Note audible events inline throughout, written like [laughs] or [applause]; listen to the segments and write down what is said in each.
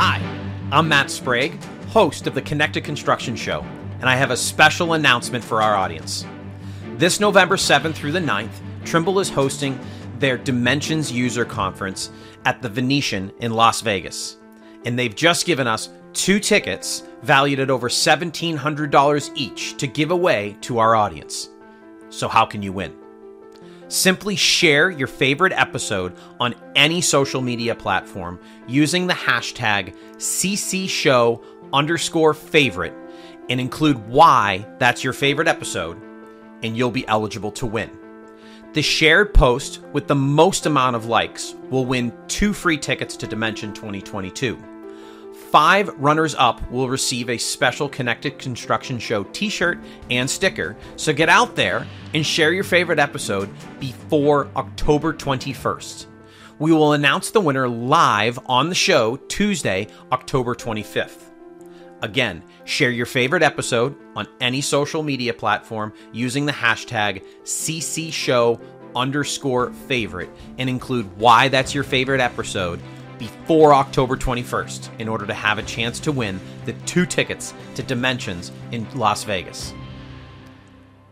Hi, I'm Matt Sprague, host of the Connected Construction Show, and I have a special announcement for our audience. This November 7th through the 9th, Trimble is hosting their Dimensions User Conference at the Venetian in Las Vegas. And they've just given us two tickets valued at over $1,700 each to give away to our audience. So, how can you win? Simply share your favorite episode on any social media platform using the hashtag CCShow underscore favorite and include why that's your favorite episode, and you'll be eligible to win. The shared post with the most amount of likes will win two free tickets to Dimension 2022. Five runners up will receive a special Connected Construction Show t shirt and sticker. So get out there and share your favorite episode before October 21st. We will announce the winner live on the show Tuesday, October 25th. Again, share your favorite episode on any social media platform using the hashtag CCShow underscore favorite and include why that's your favorite episode before October 21st in order to have a chance to win the two tickets to Dimensions in Las Vegas.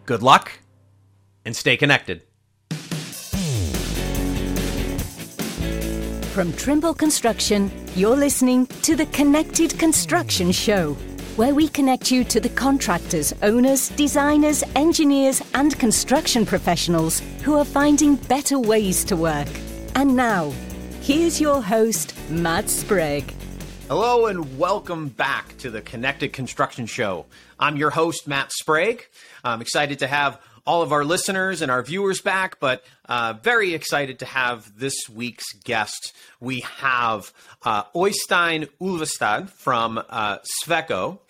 Good luck and stay connected. From Trimble Construction, you're listening to the Connected Construction Show, where we connect you to the contractors, owners, designers, engineers, and construction professionals who are finding better ways to work. And now, here's your host, Matt Sprague. Hello and welcome back to the Connected Construction Show. I'm your host, Matt Sprague. I'm excited to have all of our listeners and our viewers back, but uh, very excited to have this week's guest. We have uh, Øystein Ulvestad from uh, Sweco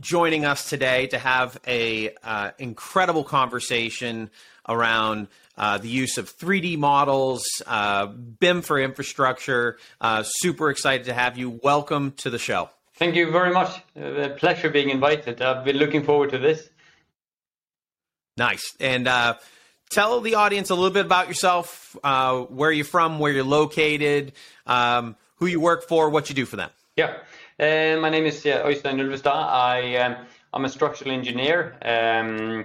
joining us today to have a uh, incredible conversation around uh, the use of 3D models, uh, BIM for infrastructure. Uh, super excited to have you. Welcome to the show. Thank you very much. A pleasure being invited. I've been looking forward to this. Nice. And uh, tell the audience a little bit about yourself, uh, where you're from, where you're located, um, who you work for, what you do for them. Yeah. Uh, my name is uh, Øystein Ulvestad. I, um, I'm a structural engineer, um, uh,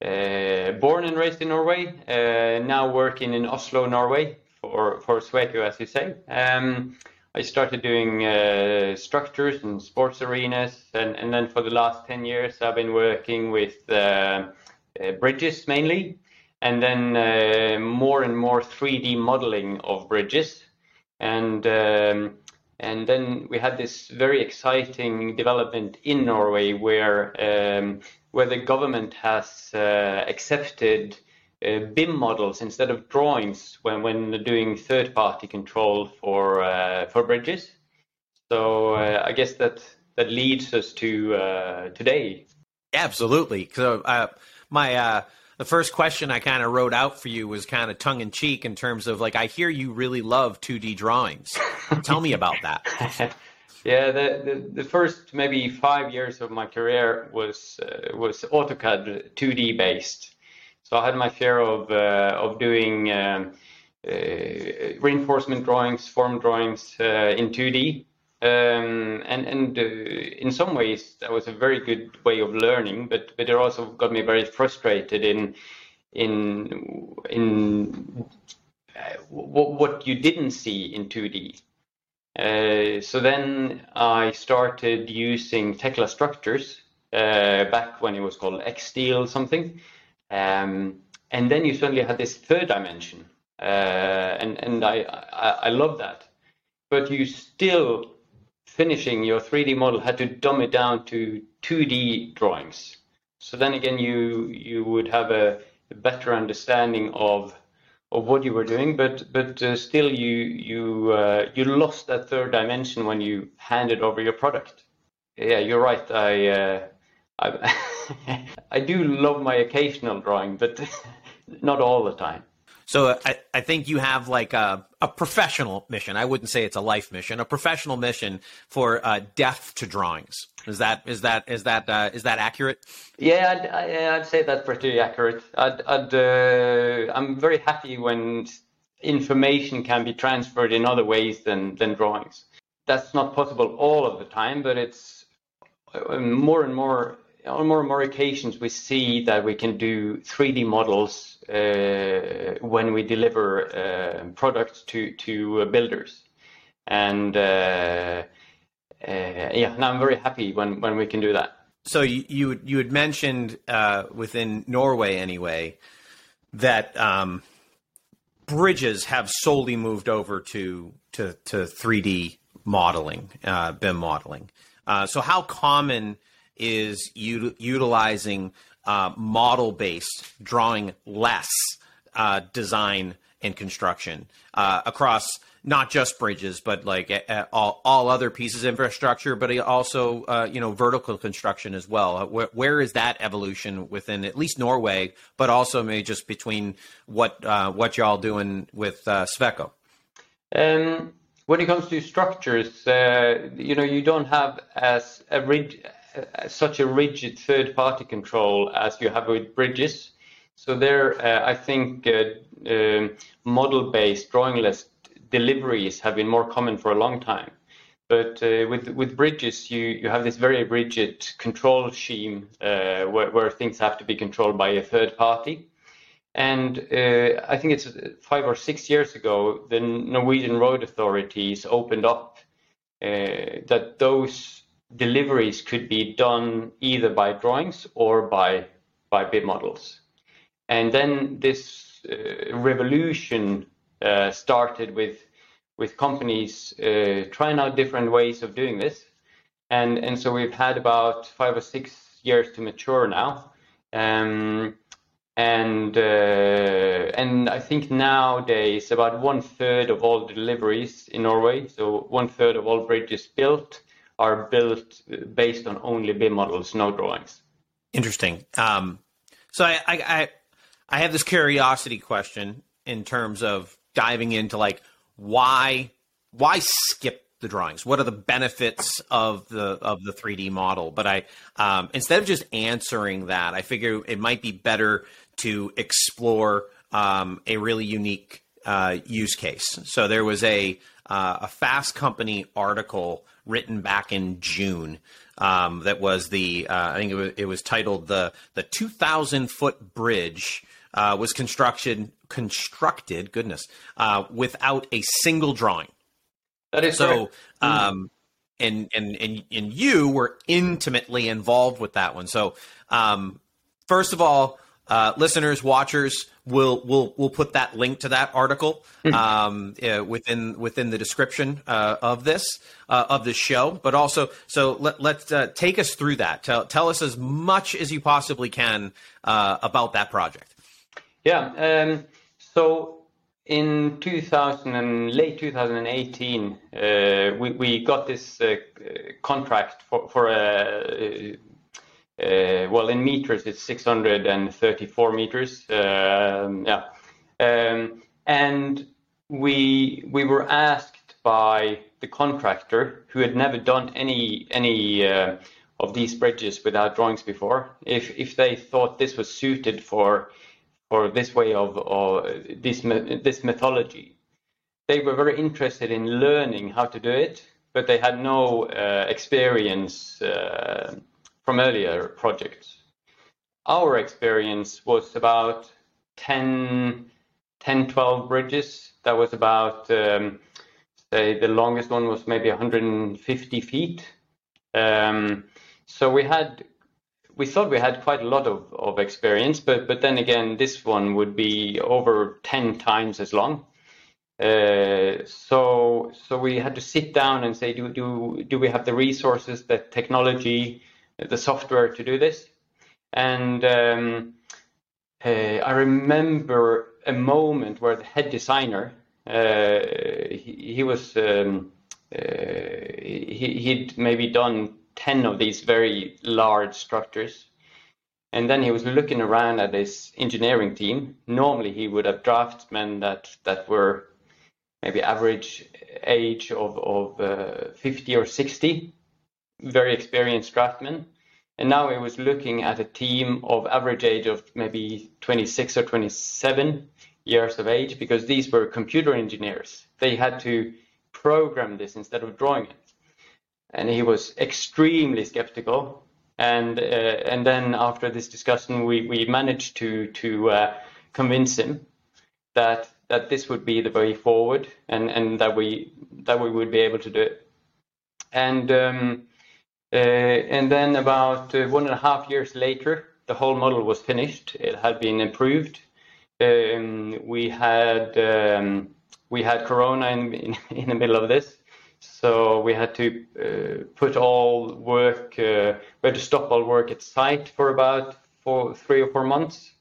born and raised in Norway, uh, now working in Oslo, Norway for, for Sweco, as you say. Um, I started doing uh, structures and sports arenas, and, and then for the last 10 years, I've been working with uh, uh, bridges mainly, and then uh, more and more 3D modeling of bridges. And um, and then we had this very exciting development in Norway where um, where the government has uh, accepted uh, BIM models instead of drawings when when doing third party control for uh, for bridges. So uh, I guess that that leads us to uh, today. Absolutely. So uh, my the first question I kind of wrote out for you was kind of tongue in cheek in terms of like I hear you really love 2D drawings. Tell me about that. [laughs] yeah, the, the, the first maybe five years of my career was uh, was AutoCAD 2D based. So I had my share of uh, of doing um, uh, reinforcement drawings, form drawings uh, in 2D. Um, and and uh, in some ways that was a very good way of learning, but but it also got me very frustrated in in in uh, what what you didn't see in 2D. Uh, so then I started using Tekla structures uh, back when it was called XSteel something, um, and then you suddenly had this third dimension, uh, and and I, I I love that, but you still finishing your 3D model had to dumb it down to 2D drawings. So then again, you you would have a, a better understanding of of what you were doing, but but uh, still you you uh, you lost that third dimension when you handed over your product. Yeah, you're right. I uh, I, [laughs] I do love my occasional drawing, but [laughs] not all the time. So I, I think you have like a, a professional mission. I wouldn't say it's a life mission, a professional mission for uh, death to drawings. Is that is that is that uh, is that accurate? Yeah, I'd, I'd say that's pretty accurate. I'd, I'd uh, I'm very happy when information can be transferred in other ways than than drawings. that's not possible all of the time, but it's uh, more and more on more and more occasions we see that we can do 3D models uh, when we deliver uh, products to to builders, and uh, uh, yeah, and I'm very happy when when we can do that. So you you, you had mentioned uh, within Norway anyway that um, bridges have solely moved over to to to 3D modeling, uh, BIM modeling. Uh, so how common is u- utilizing uh, model based drawing less uh, design and construction uh, across not just bridges, but like all, all other pieces of infrastructure, but also uh, you know vertical construction as well. Uh, where, where is that evolution within at least Norway, but also maybe just between what uh, what y'all doing with uh? Um, when it comes to structures, uh, you know you don't have as a rig- such a rigid third-party control as you have with bridges. So there, uh, I think um, model-based, drawing list deliveries have been more common for a long time. But uh, with with bridges, you you have this very rigid control scheme uh, where, where things have to be controlled by a third party. And uh, I think it's five or six years ago, the Norwegian road authorities opened up uh, that those deliveries could be done either by drawings or by by BIM models. And then this uh, revolution uh, started with with companies uh, trying out different ways of doing this, and and so we've had about five or six years to mature now, um, and uh, and I think nowadays about one third of all deliveries in Norway, so one third of all bridges built are built based on only BIM models, no drawings. Interesting. Um, so I, I I have this curiosity question in terms of diving into like why why skip the drawings? What are the benefits of the of the 3D model? But I um, instead of just answering that, I figure it might be better to explore um, a really unique uh, use case. So there was a uh, a Fast Company article written back in June um, that was the uh, I think it was, it was titled the the 2,000 foot bridge uh, was constructed constructed goodness uh, without a single drawing. That is so. Um, and, and and and you were intimately involved with that one. So, um, first of all, uh, listeners, watchers, we'll we'll we'll put that link to that article hmm. um, uh, within within the description uh, of this uh, of this show. But also, so let let's uh, take us through that. Tell tell us as much as you possibly can uh, about that project. Yeah. Um, so in 2000 and late 2018, uh, we, we got this uh, contract for, for a, well, in meters, it's 634 meters. Um, yeah. Um, and we, we were asked by the contractor, who had never done any, any uh, of these bridges without drawings before, if, if they thought this was suited for or this way of or this this methodology. They were very interested in learning how to do it, but they had no uh, experience uh, from earlier projects. Our experience was about 10, 10 12 bridges. That was about, um, say, the longest one was maybe 150 feet. Um, so we had we thought we had quite a lot of, of experience, but but then again, this one would be over ten times as long. Uh, so so we had to sit down and say, do do do we have the resources, the technology, the software to do this? And um, uh, I remember a moment where the head designer, uh, he, he, was um, uh, he, he'd maybe done 10 of these very large structures. And then he was looking around at his engineering team. Normally, he would have draftsmen that, that were maybe average age of, of uh, 50 or 60, very experienced draftsmen. And now he was looking at a team of average age of maybe 26 or 27 years of age because these were computer engineers. They had to program this instead of drawing it. and he was extremely skeptical. And uh, and then after this discussion, we, we managed to to uh, convince him that that this would be the way forward, and, and that we that we would be able to do it. And um, and then about uh, one and a half years later, the whole model was finished. It had been improved. Um, we had um, we had Corona in, in, [laughs] in the middle of this, so we had to uh, put all work. Uh, we had to stop all work at site for about four, three or four months.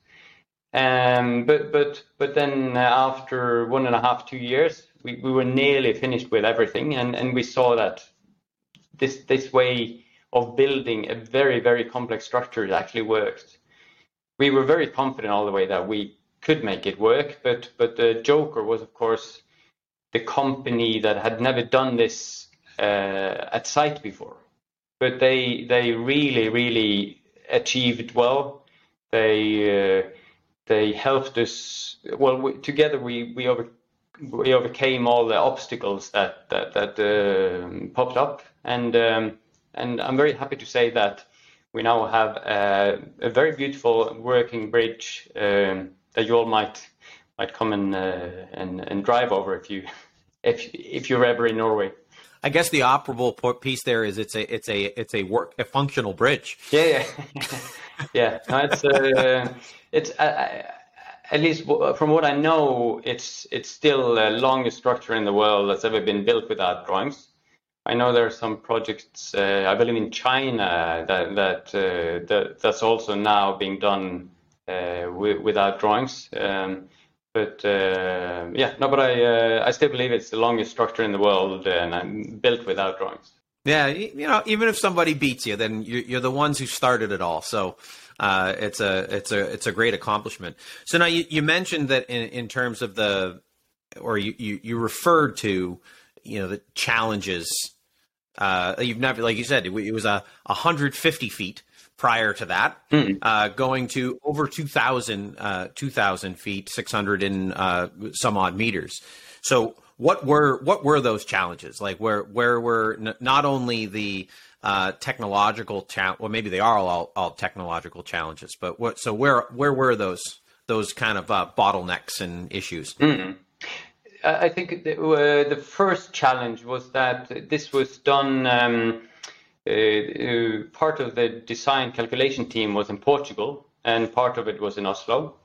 Um, but but but then after one and a half, two years, we, we were nearly finished with everything, and, and we saw that this this way of building a very very complex structure actually worked. We were very confident all the way that we could make it work, but but the Joker was of course the company that had never done this uh, at site before, but they they really really achieved well. They uh, they helped us well we, together we we over we overcame all the obstacles that that that uh, popped up and um, and I'm very happy to say that we now have a, a very beautiful working bridge um, that you all might might come and, uh, and and drive over if you if if you're ever in Norway. I guess the operable piece there is it's a it's a it's a work a functional bridge. Yeah, yeah, [laughs] yeah. No, it's uh, it's uh, at least from what I know, it's it's still the longest structure in the world that's ever been built without drawings. I know there are some projects, uh, I believe in China, that that, uh, that that's also now being done uh, without drawings. Um, but uh, yeah, no, but I uh, I still believe it's the longest structure in the world and I'm built without drawings. Yeah, you know, even if somebody beats you, then you're, you're the ones who started it all. So uh, it's a it's a it's a great accomplishment. So now you, you mentioned that in, in terms of the, or you, you, you referred to, you know, the challenges. Uh, you've never, like you said, it, it was a 150 feet prior to that, mm. uh, going to over 2,000 uh, 2,000 feet, 600 and uh, some odd meters. So what were what were those challenges? Like where where were n- not only the uh, technological challenge. Well, maybe they are all, all technological challenges, but what? So where where were those those kind of uh, bottlenecks and issues? Mm-hmm. I think the, uh, the, first challenge was that this was done. Um, uh, uh, part of the design calculation team was in Portugal, and part of it was in Oslo.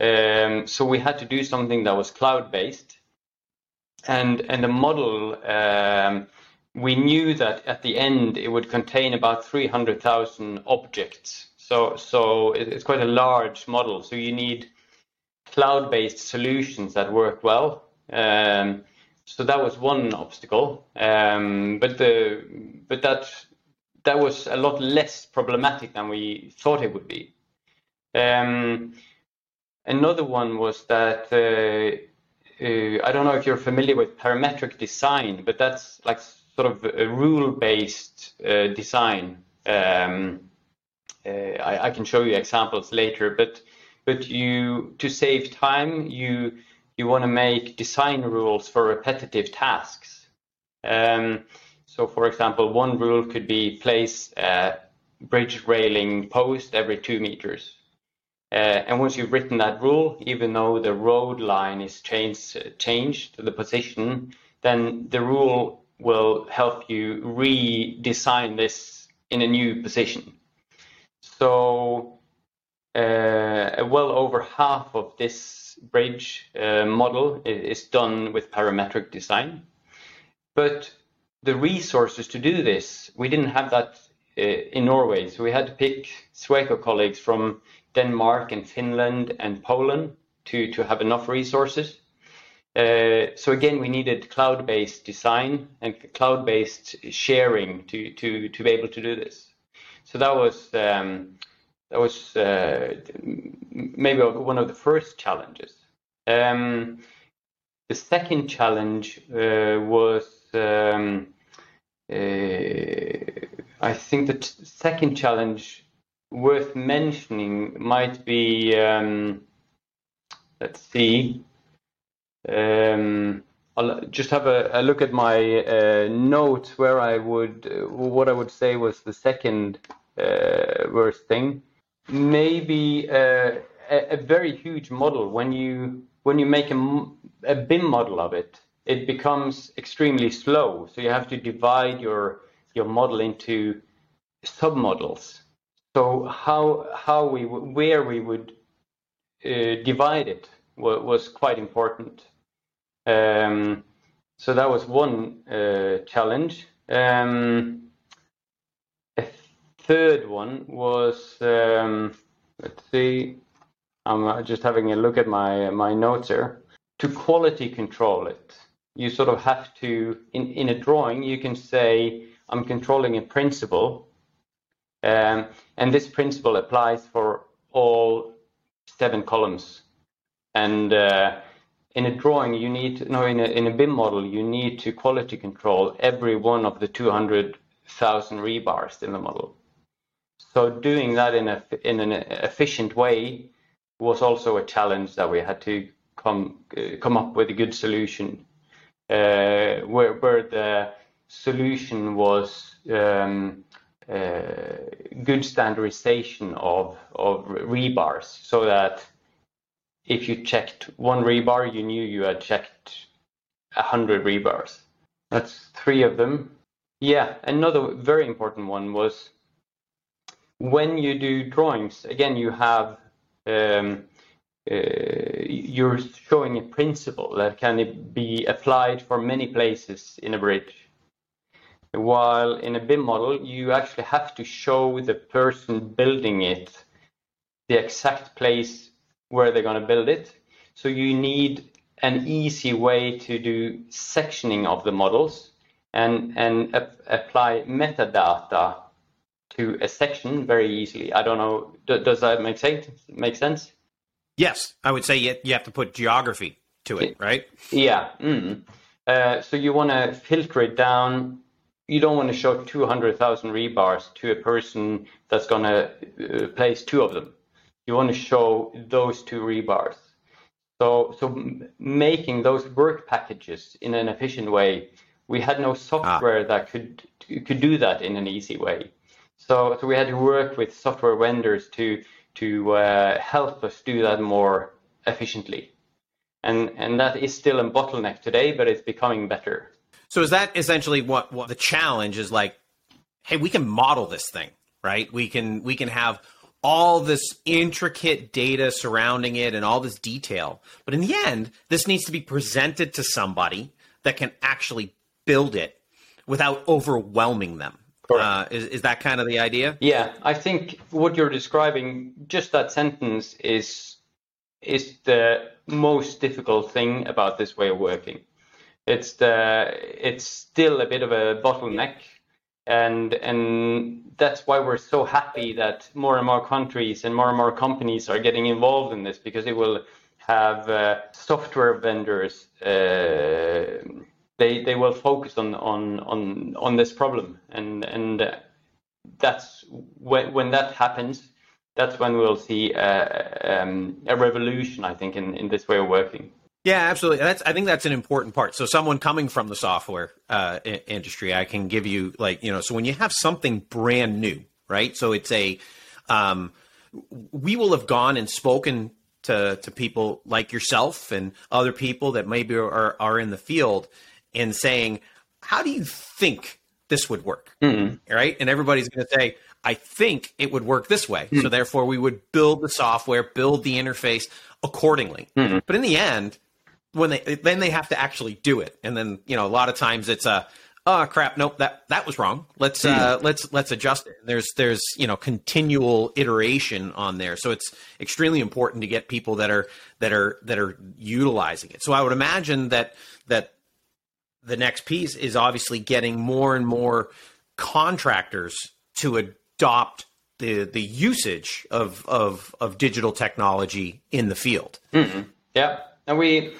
Um, so we had to do something that was cloud based, and and the model. Um, we knew that at the end it would contain about 300,000 objects. So, so it's quite a large model. So you need cloud-based solutions that work well. Um, so that was one obstacle, um, but the but that that was a lot less problematic than we thought it would be. Um, another one was that uh, uh, I don't know if you're familiar with parametric design, but that's like sort of a rule-based uh, design. Um, uh, I, I, can show you examples later, but but you to save time, you you want to make design rules for repetitive tasks. Um, so, for example, one rule could be place a bridge railing post every two meters. Uh, and once you've written that rule, even though the road line is changed, changed the position, then the rule will help you redesign this in a new position. So uh, well over half of this bridge uh, model is done with parametric design. But the resources to do this, we didn't have that uh, in Norway. So we had to pick Sweco colleagues from Denmark and Finland and Poland to, to have enough resources. Uh, so again, we needed cloud-based design and cloud-based sharing to, to, to be able to do this. So that was um, that was uh, maybe one of the first challenges. Um, the second challenge uh, was um, uh, I think the second challenge worth mentioning might be um, let's see um, I'll just have a, a look at my uh, notes where I would uh, what I would say was the second uh, worst thing. Maybe uh, a, a, very huge model when you when you make a, a BIM model of it, it becomes extremely slow. So you have to divide your your model into submodels. So how how we where we would uh, divide it was, quite important. Um, so that was one uh, challenge. Um, a third one was um, let's see. I'm just having a look at my my notes here. To quality control it, you sort of have to in in a drawing. You can say I'm controlling a principle, um, and this principle applies for all seven columns. And uh, in a drawing, you need no, in a, in a BIM model, you need to quality control every one of the 200,000 rebars in the model. So doing that in a in an efficient way was also a challenge that we had to come uh, come up with a good solution, uh, where where the solution was um, uh, good standardization of of rebars, so that if you checked one rebar, you knew you had checked a hundred rebars. That's three of them. Yeah, another very important one was when you do drawings. Again, you have um, uh, you're showing a principle that can be applied for many places in a bridge. While in a BIM model, you actually have to show the person building it the exact place where they're going to build it. So you need an easy way to do sectioning of the models and, and apply metadata to a section very easily. I don't know, does that make sense? Make sense? Yes, I would say you have to put geography to it, right? Yeah. Mm. Uh, so you want to filter it down you don't want to show 200,000 rebars to a person that's going to uh, place two of them. You want to show those two rebars. So, so making those work packages in an efficient way, we had no software ah. that could could do that in an easy way. So, so we had to work with software vendors to to uh, help us do that more efficiently. And and that is still a bottleneck today, but it's becoming better. So is that essentially what, what the challenge is like? Hey, we can model this thing, right? We can we can have all this intricate data surrounding it and all this detail, but in the end, this needs to be presented to somebody that can actually build it without overwhelming them. Uh, is, is that kind of the idea? Yeah, I think what you're describing, just that sentence, is is the most difficult thing about this way of working it's the it's still a bit of a bottleneck and and that's why we're so happy that more and more countries and more and more companies are getting involved in this because it will have uh, software vendors uh, they they will focus on on on on this problem. And and uh, that's when when that happens that's when we'll see a, um, a revolution i think in in this way of working yeah, absolutely. That's I think that's an important part. So someone coming from the software uh, industry, I can give you like you know. So when you have something brand new, right? So it's a um, we will have gone and spoken to to people like yourself and other people that maybe are are in the field and saying, how do you think this would work, mm-hmm. right? And everybody's going to say, I think it would work this way. Mm-hmm. So therefore, we would build the software, build the interface accordingly. Mm-hmm. But in the end when they then they have to actually do it, and then you know a lot of times it's a oh crap nope that that was wrong. Let's uh, hmm. let's let's adjust it. There's there's you know continual iteration on there. So it's extremely important to get people that are that are that are utilizing it. So i would imagine that that the next piece is obviously getting more and more contractors to adopt the the usage of of of digital technology in the field. Mm-hmm. yeah and we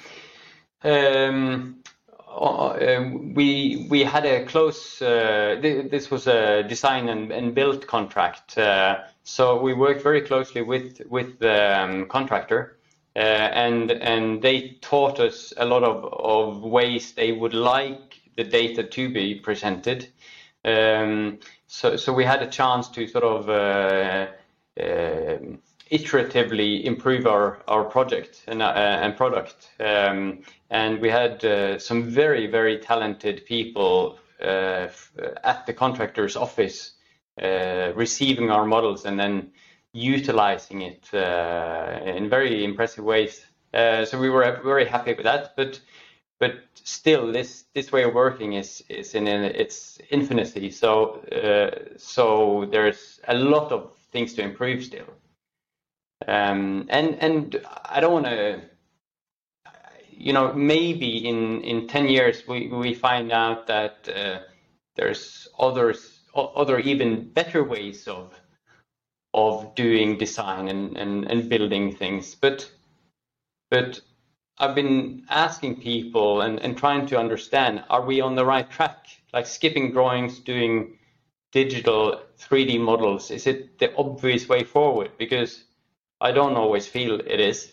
um, uh, um, we we had a close. Uh, th- this was a design and, and contract, uh, so we worked very closely with with the um, contractor, uh, and and they taught us a lot of, of ways they would like the data to be presented. Um, so so we had a chance to sort of uh, uh, iteratively improve our our project and uh, and product. Um, and we had uh, some very very talented people uh, at the contractor's office uh, receiving our models and then utilizing it in very impressive ways. so we were very happy with that, but but still this this way of working is is in, its infinity so uh, so there's a lot of things to improve still um, and and i don't want to you know maybe in in 10 years we we find out that uh, there's others other even better ways of of doing design and and, and building things but but I've been asking people and, and trying to understand are we on the right track? Like skipping drawings, doing digital 3D models, is it the obvious way forward? Because I don't always feel it is.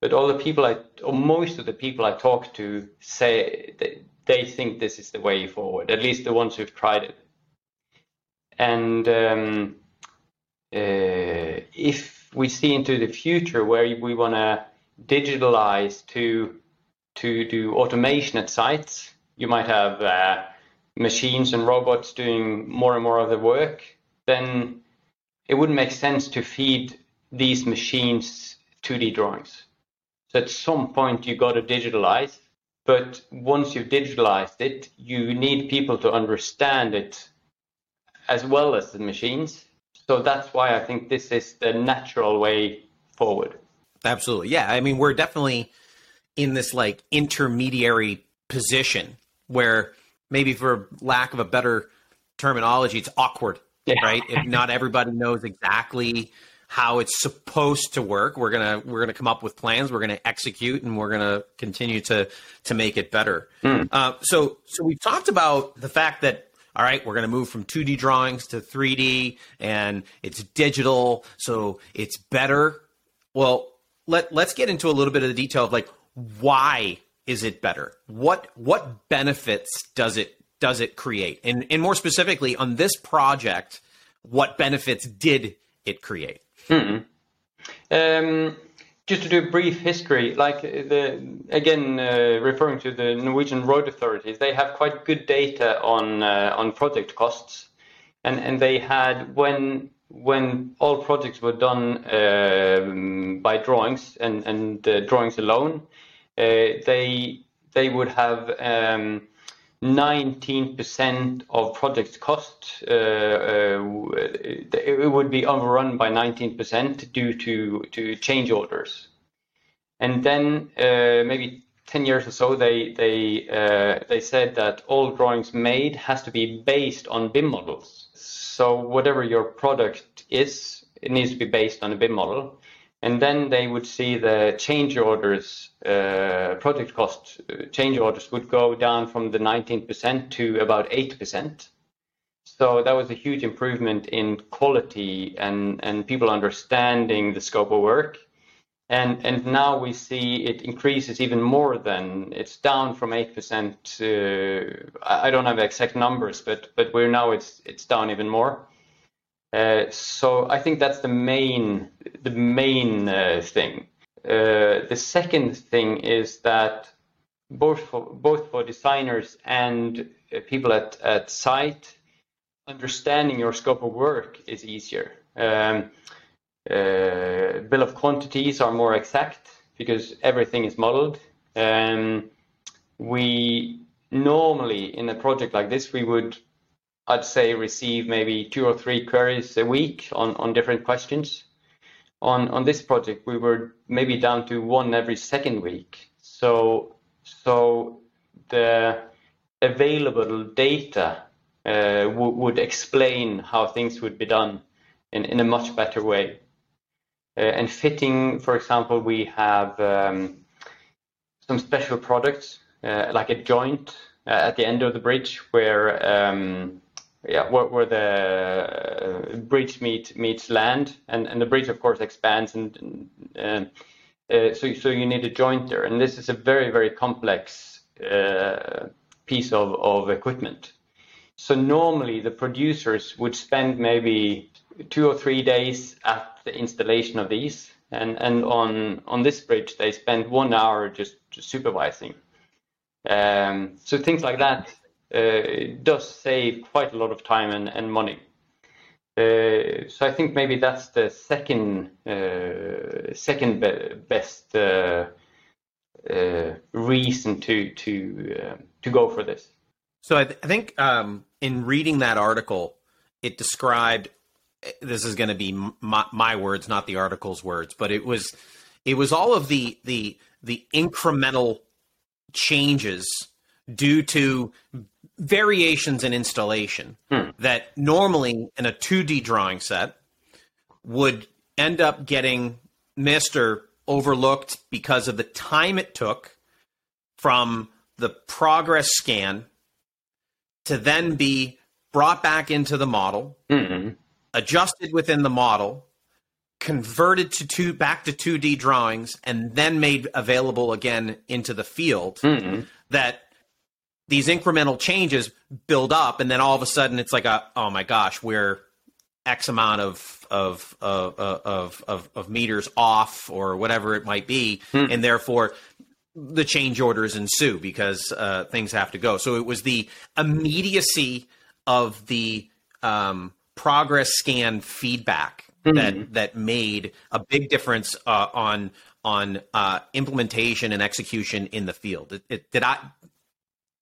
But all the people I, or most of the people I talk to say they, they think this is the way forward, at least the ones who've tried it. And um, uh, if we see into the future where we want to digitalize to to do automation at sites. You might have uh, machines and robots doing more and more of the work. Then it wouldn't make sense to feed these machines 2D drawings. So at some point you got to digitalize, but once you've digitalized it, you need people to understand it as well as the machines. So that's why I think this is the natural way forward. Absolutely. Yeah. I mean, we're definitely in this like intermediary position where maybe for lack of a better terminology, it's awkward, yeah. right? If not everybody knows exactly how it's supposed to work, we're gonna we're gonna come up with plans, we're gonna execute, and we're gonna continue to to make it better. Mm. Uh, so so we've talked about the fact that all right, we're going to move from 2D drawings to 3D and it's digital, so it's better. Well, let let's get into a little bit of the detail of like why is it better? What what benefits does it does it create? And and more specifically on this project, what benefits did it create? Hmm. Um, just to do a brief history, like the again uh, referring to the Norwegian road authorities, they have quite good data on uh, on project costs, and and they had when when all projects were done um, by drawings and, and uh, drawings alone, uh, they they would have um, 19% of project cost. Uh, uh, it would be overrun by 19% due to change orders, and then uh, maybe 10 years or so, they they they said that all drawings made has to be based on BIM models so whatever your product is, it needs to be based on a BIM model. And then they would see the change orders, uh, project cost uh, change orders would go down from the 19% to about 8%. So that was a huge improvement in quality and, and people understanding the scope of work. And, and now we see it increases even more than it's down from 8% to, I don't have exact numbers, but, but we're now it's, it's down even more. Uh, so I think that's the main, the main uh, thing. Uh, the second thing is that both for, both for designers and uh, people at, at site, understanding your scope of work is easier. Um, uh, bill of quantities are more exact because everything is modeled. Um, we normally in a project like this we would I'd say receive maybe two or three queries a week on, on different questions. On on this project we were maybe down to one every second week. So so the available data uh, would explain how things would be done in, in a much better way. Uh, and fitting, for example, we have um, some special products uh, like a joint uh, at the end of the bridge where um, yeah, where, where the bridge meet, meets land, and, and the bridge, of course, expands and, and Uh, so, so you need a jointer, and this is a very, very complex uh, piece of, of equipment. So normally the producers would spend maybe two or three days at the installation of these, and and on on this bridge they spend one hour just, just supervising. Um, so things like that uh, does save quite a lot of time and, and money. Uh, so I think maybe that's the second uh, second be best uh, uh, reason to to uh, to go for this. So I, th I think um, in reading that article, it described. This is going to be my, my words, not the article's words, but it was it was all of the the the incremental changes due to variations in installation hmm. that normally in a 2D drawing set would end up getting missed or overlooked because of the time it took from the progress scan to then be brought back into the model, mm-hmm. adjusted within the model, converted to two back to 2D drawings, and then made available again into the field. Mm-hmm. That these incremental changes build up, and then all of a sudden it's like a oh my gosh, we're X amount of of of of of, of meters off or whatever it might be, hmm. and therefore the change orders ensue because uh, things have to go. So it was the immediacy of the um, progress scan feedback mm-hmm. that that made a big difference uh, on on uh, implementation and execution in the field. It, it, did I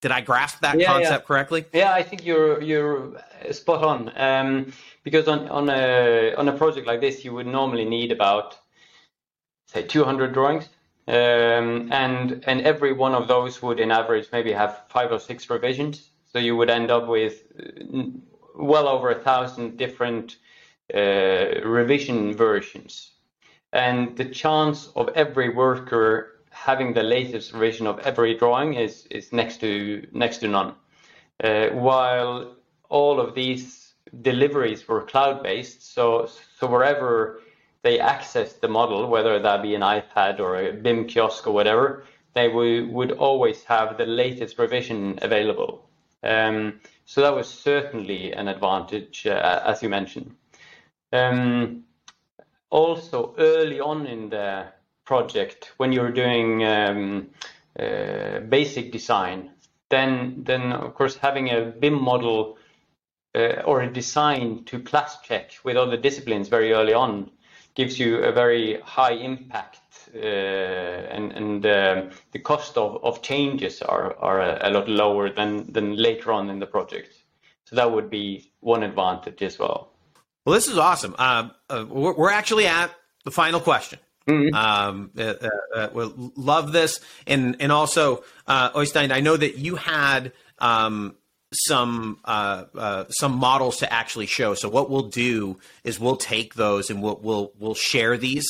did I grasp that yeah, concept yeah. correctly? Yeah, I think you're you're spot on. Um, because on on a on a project like this, you would normally need about say 200 drawings, um, and and every one of those would, in average, maybe have five or six revisions. So you would end up with uh, well over a thousand different uh, revision versions, and the chance of every worker having the latest version of every drawing is is next to next to none. Uh, while all of these deliveries were cloud based, so so wherever they accessed the model, whether that be an iPad or a BIM kiosk or whatever, they w- would always have the latest revision available. Um, so that was certainly an advantage, uh, as you mentioned. Um, also, early on in the project, when you're doing um, uh, basic design, then then of course having a BIM model uh, or a design to class check with other disciplines very early on gives you a very high impact uh, and and uh, the cost of, of changes are, are a, a, lot lower than than later on in the project. So that would be one advantage as well. Well, this is awesome. Uh, uh we're, we're actually at the final question. Mm-hmm. Um, uh, uh, uh, we'll love this, and and also uh, Øystein, I know that you had um, some uh, uh, some models to actually show. So what we'll do is we'll take those and we'll we'll we'll share these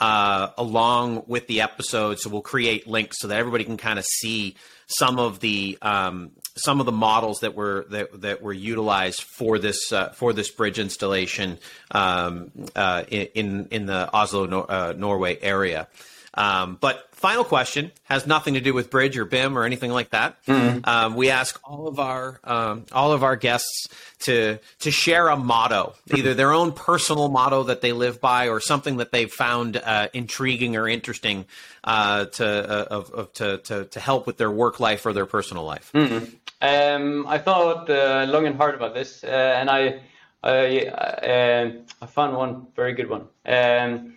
along with the episode. So we'll create links so that everybody can kind of see some of the um, some of the models that were that, that were utilized for this uh, for this bridge installation um, uh, in in the Oslo, Nor- uh, Norway area. Um, but final question has nothing to do with bridge or BIM or anything like that. Mm-hmm. Um, we ask all of our um, all of our guests to to share a motto, either their own personal motto that they live by, or something that they've found uh, intriguing or interesting uh, to, uh, of, of, to, to to help with their work life or their personal life. Mm-hmm. Um, I thought uh, long and hard about this, uh, and I I, uh, I found one very good one. Um,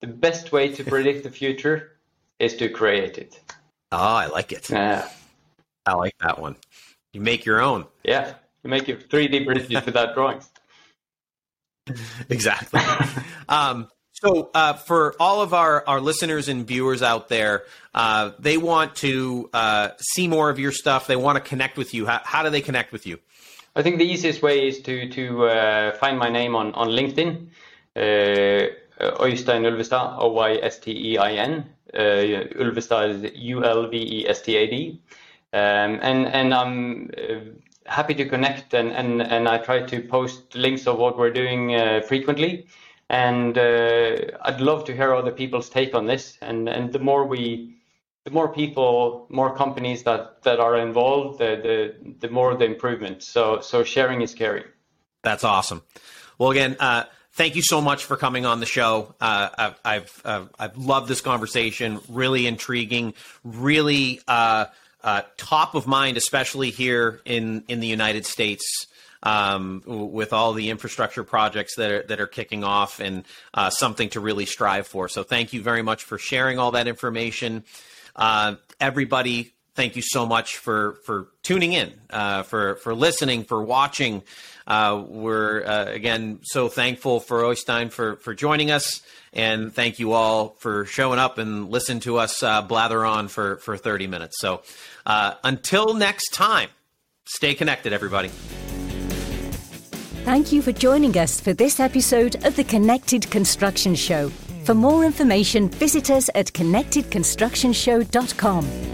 the best way to [laughs] predict the future is to create it. Oh, I like it. Yeah. I like that one. You make your own. Yeah. You make your 3D bridges without drawings. [laughs] Exactly. um, so, uh, for all of our, our listeners and viewers out there, uh, they want to uh, see more of your stuff. They want to connect with you. How, how, do they connect with you? I think the easiest way is to to uh, find my name on on LinkedIn. Uh, Øystein Ulvestad, O-Y-S-T-E-I-N. Uh, Ulvestad is U-L-V-E-S-T-A-D. Um, and, and I'm uh, happy to connect and, and, and I try to post links of what we're doing uh, frequently. and uh, I'd love to hear other people's take on this. And and the more we, the more people, more companies that that are involved, the the, the more the improvement. So so sharing is caring. That's awesome. Well, again. Uh, thank you so much for coming on the show. Uh, I've I've, uh, I've loved this conversation. Really intriguing. Really uh, uh, top of mind, especially here in in the United States um, with all the infrastructure projects that are, that are kicking off and uh, something to really strive for. So thank you very much for sharing all that information. Uh, everybody, thank you so much for, for tuning in, uh, for, for listening, for watching. Uh, we're, uh, again, so thankful for Øystein for, for joining us. And thank you all for showing up and listen to us uh, blather on for, for 30 minutes. So until next time, stay connected, everybody. Thank you for joining us for this episode of the Connected Construction Show. For more information, visit us at connectedconstructionshow.com.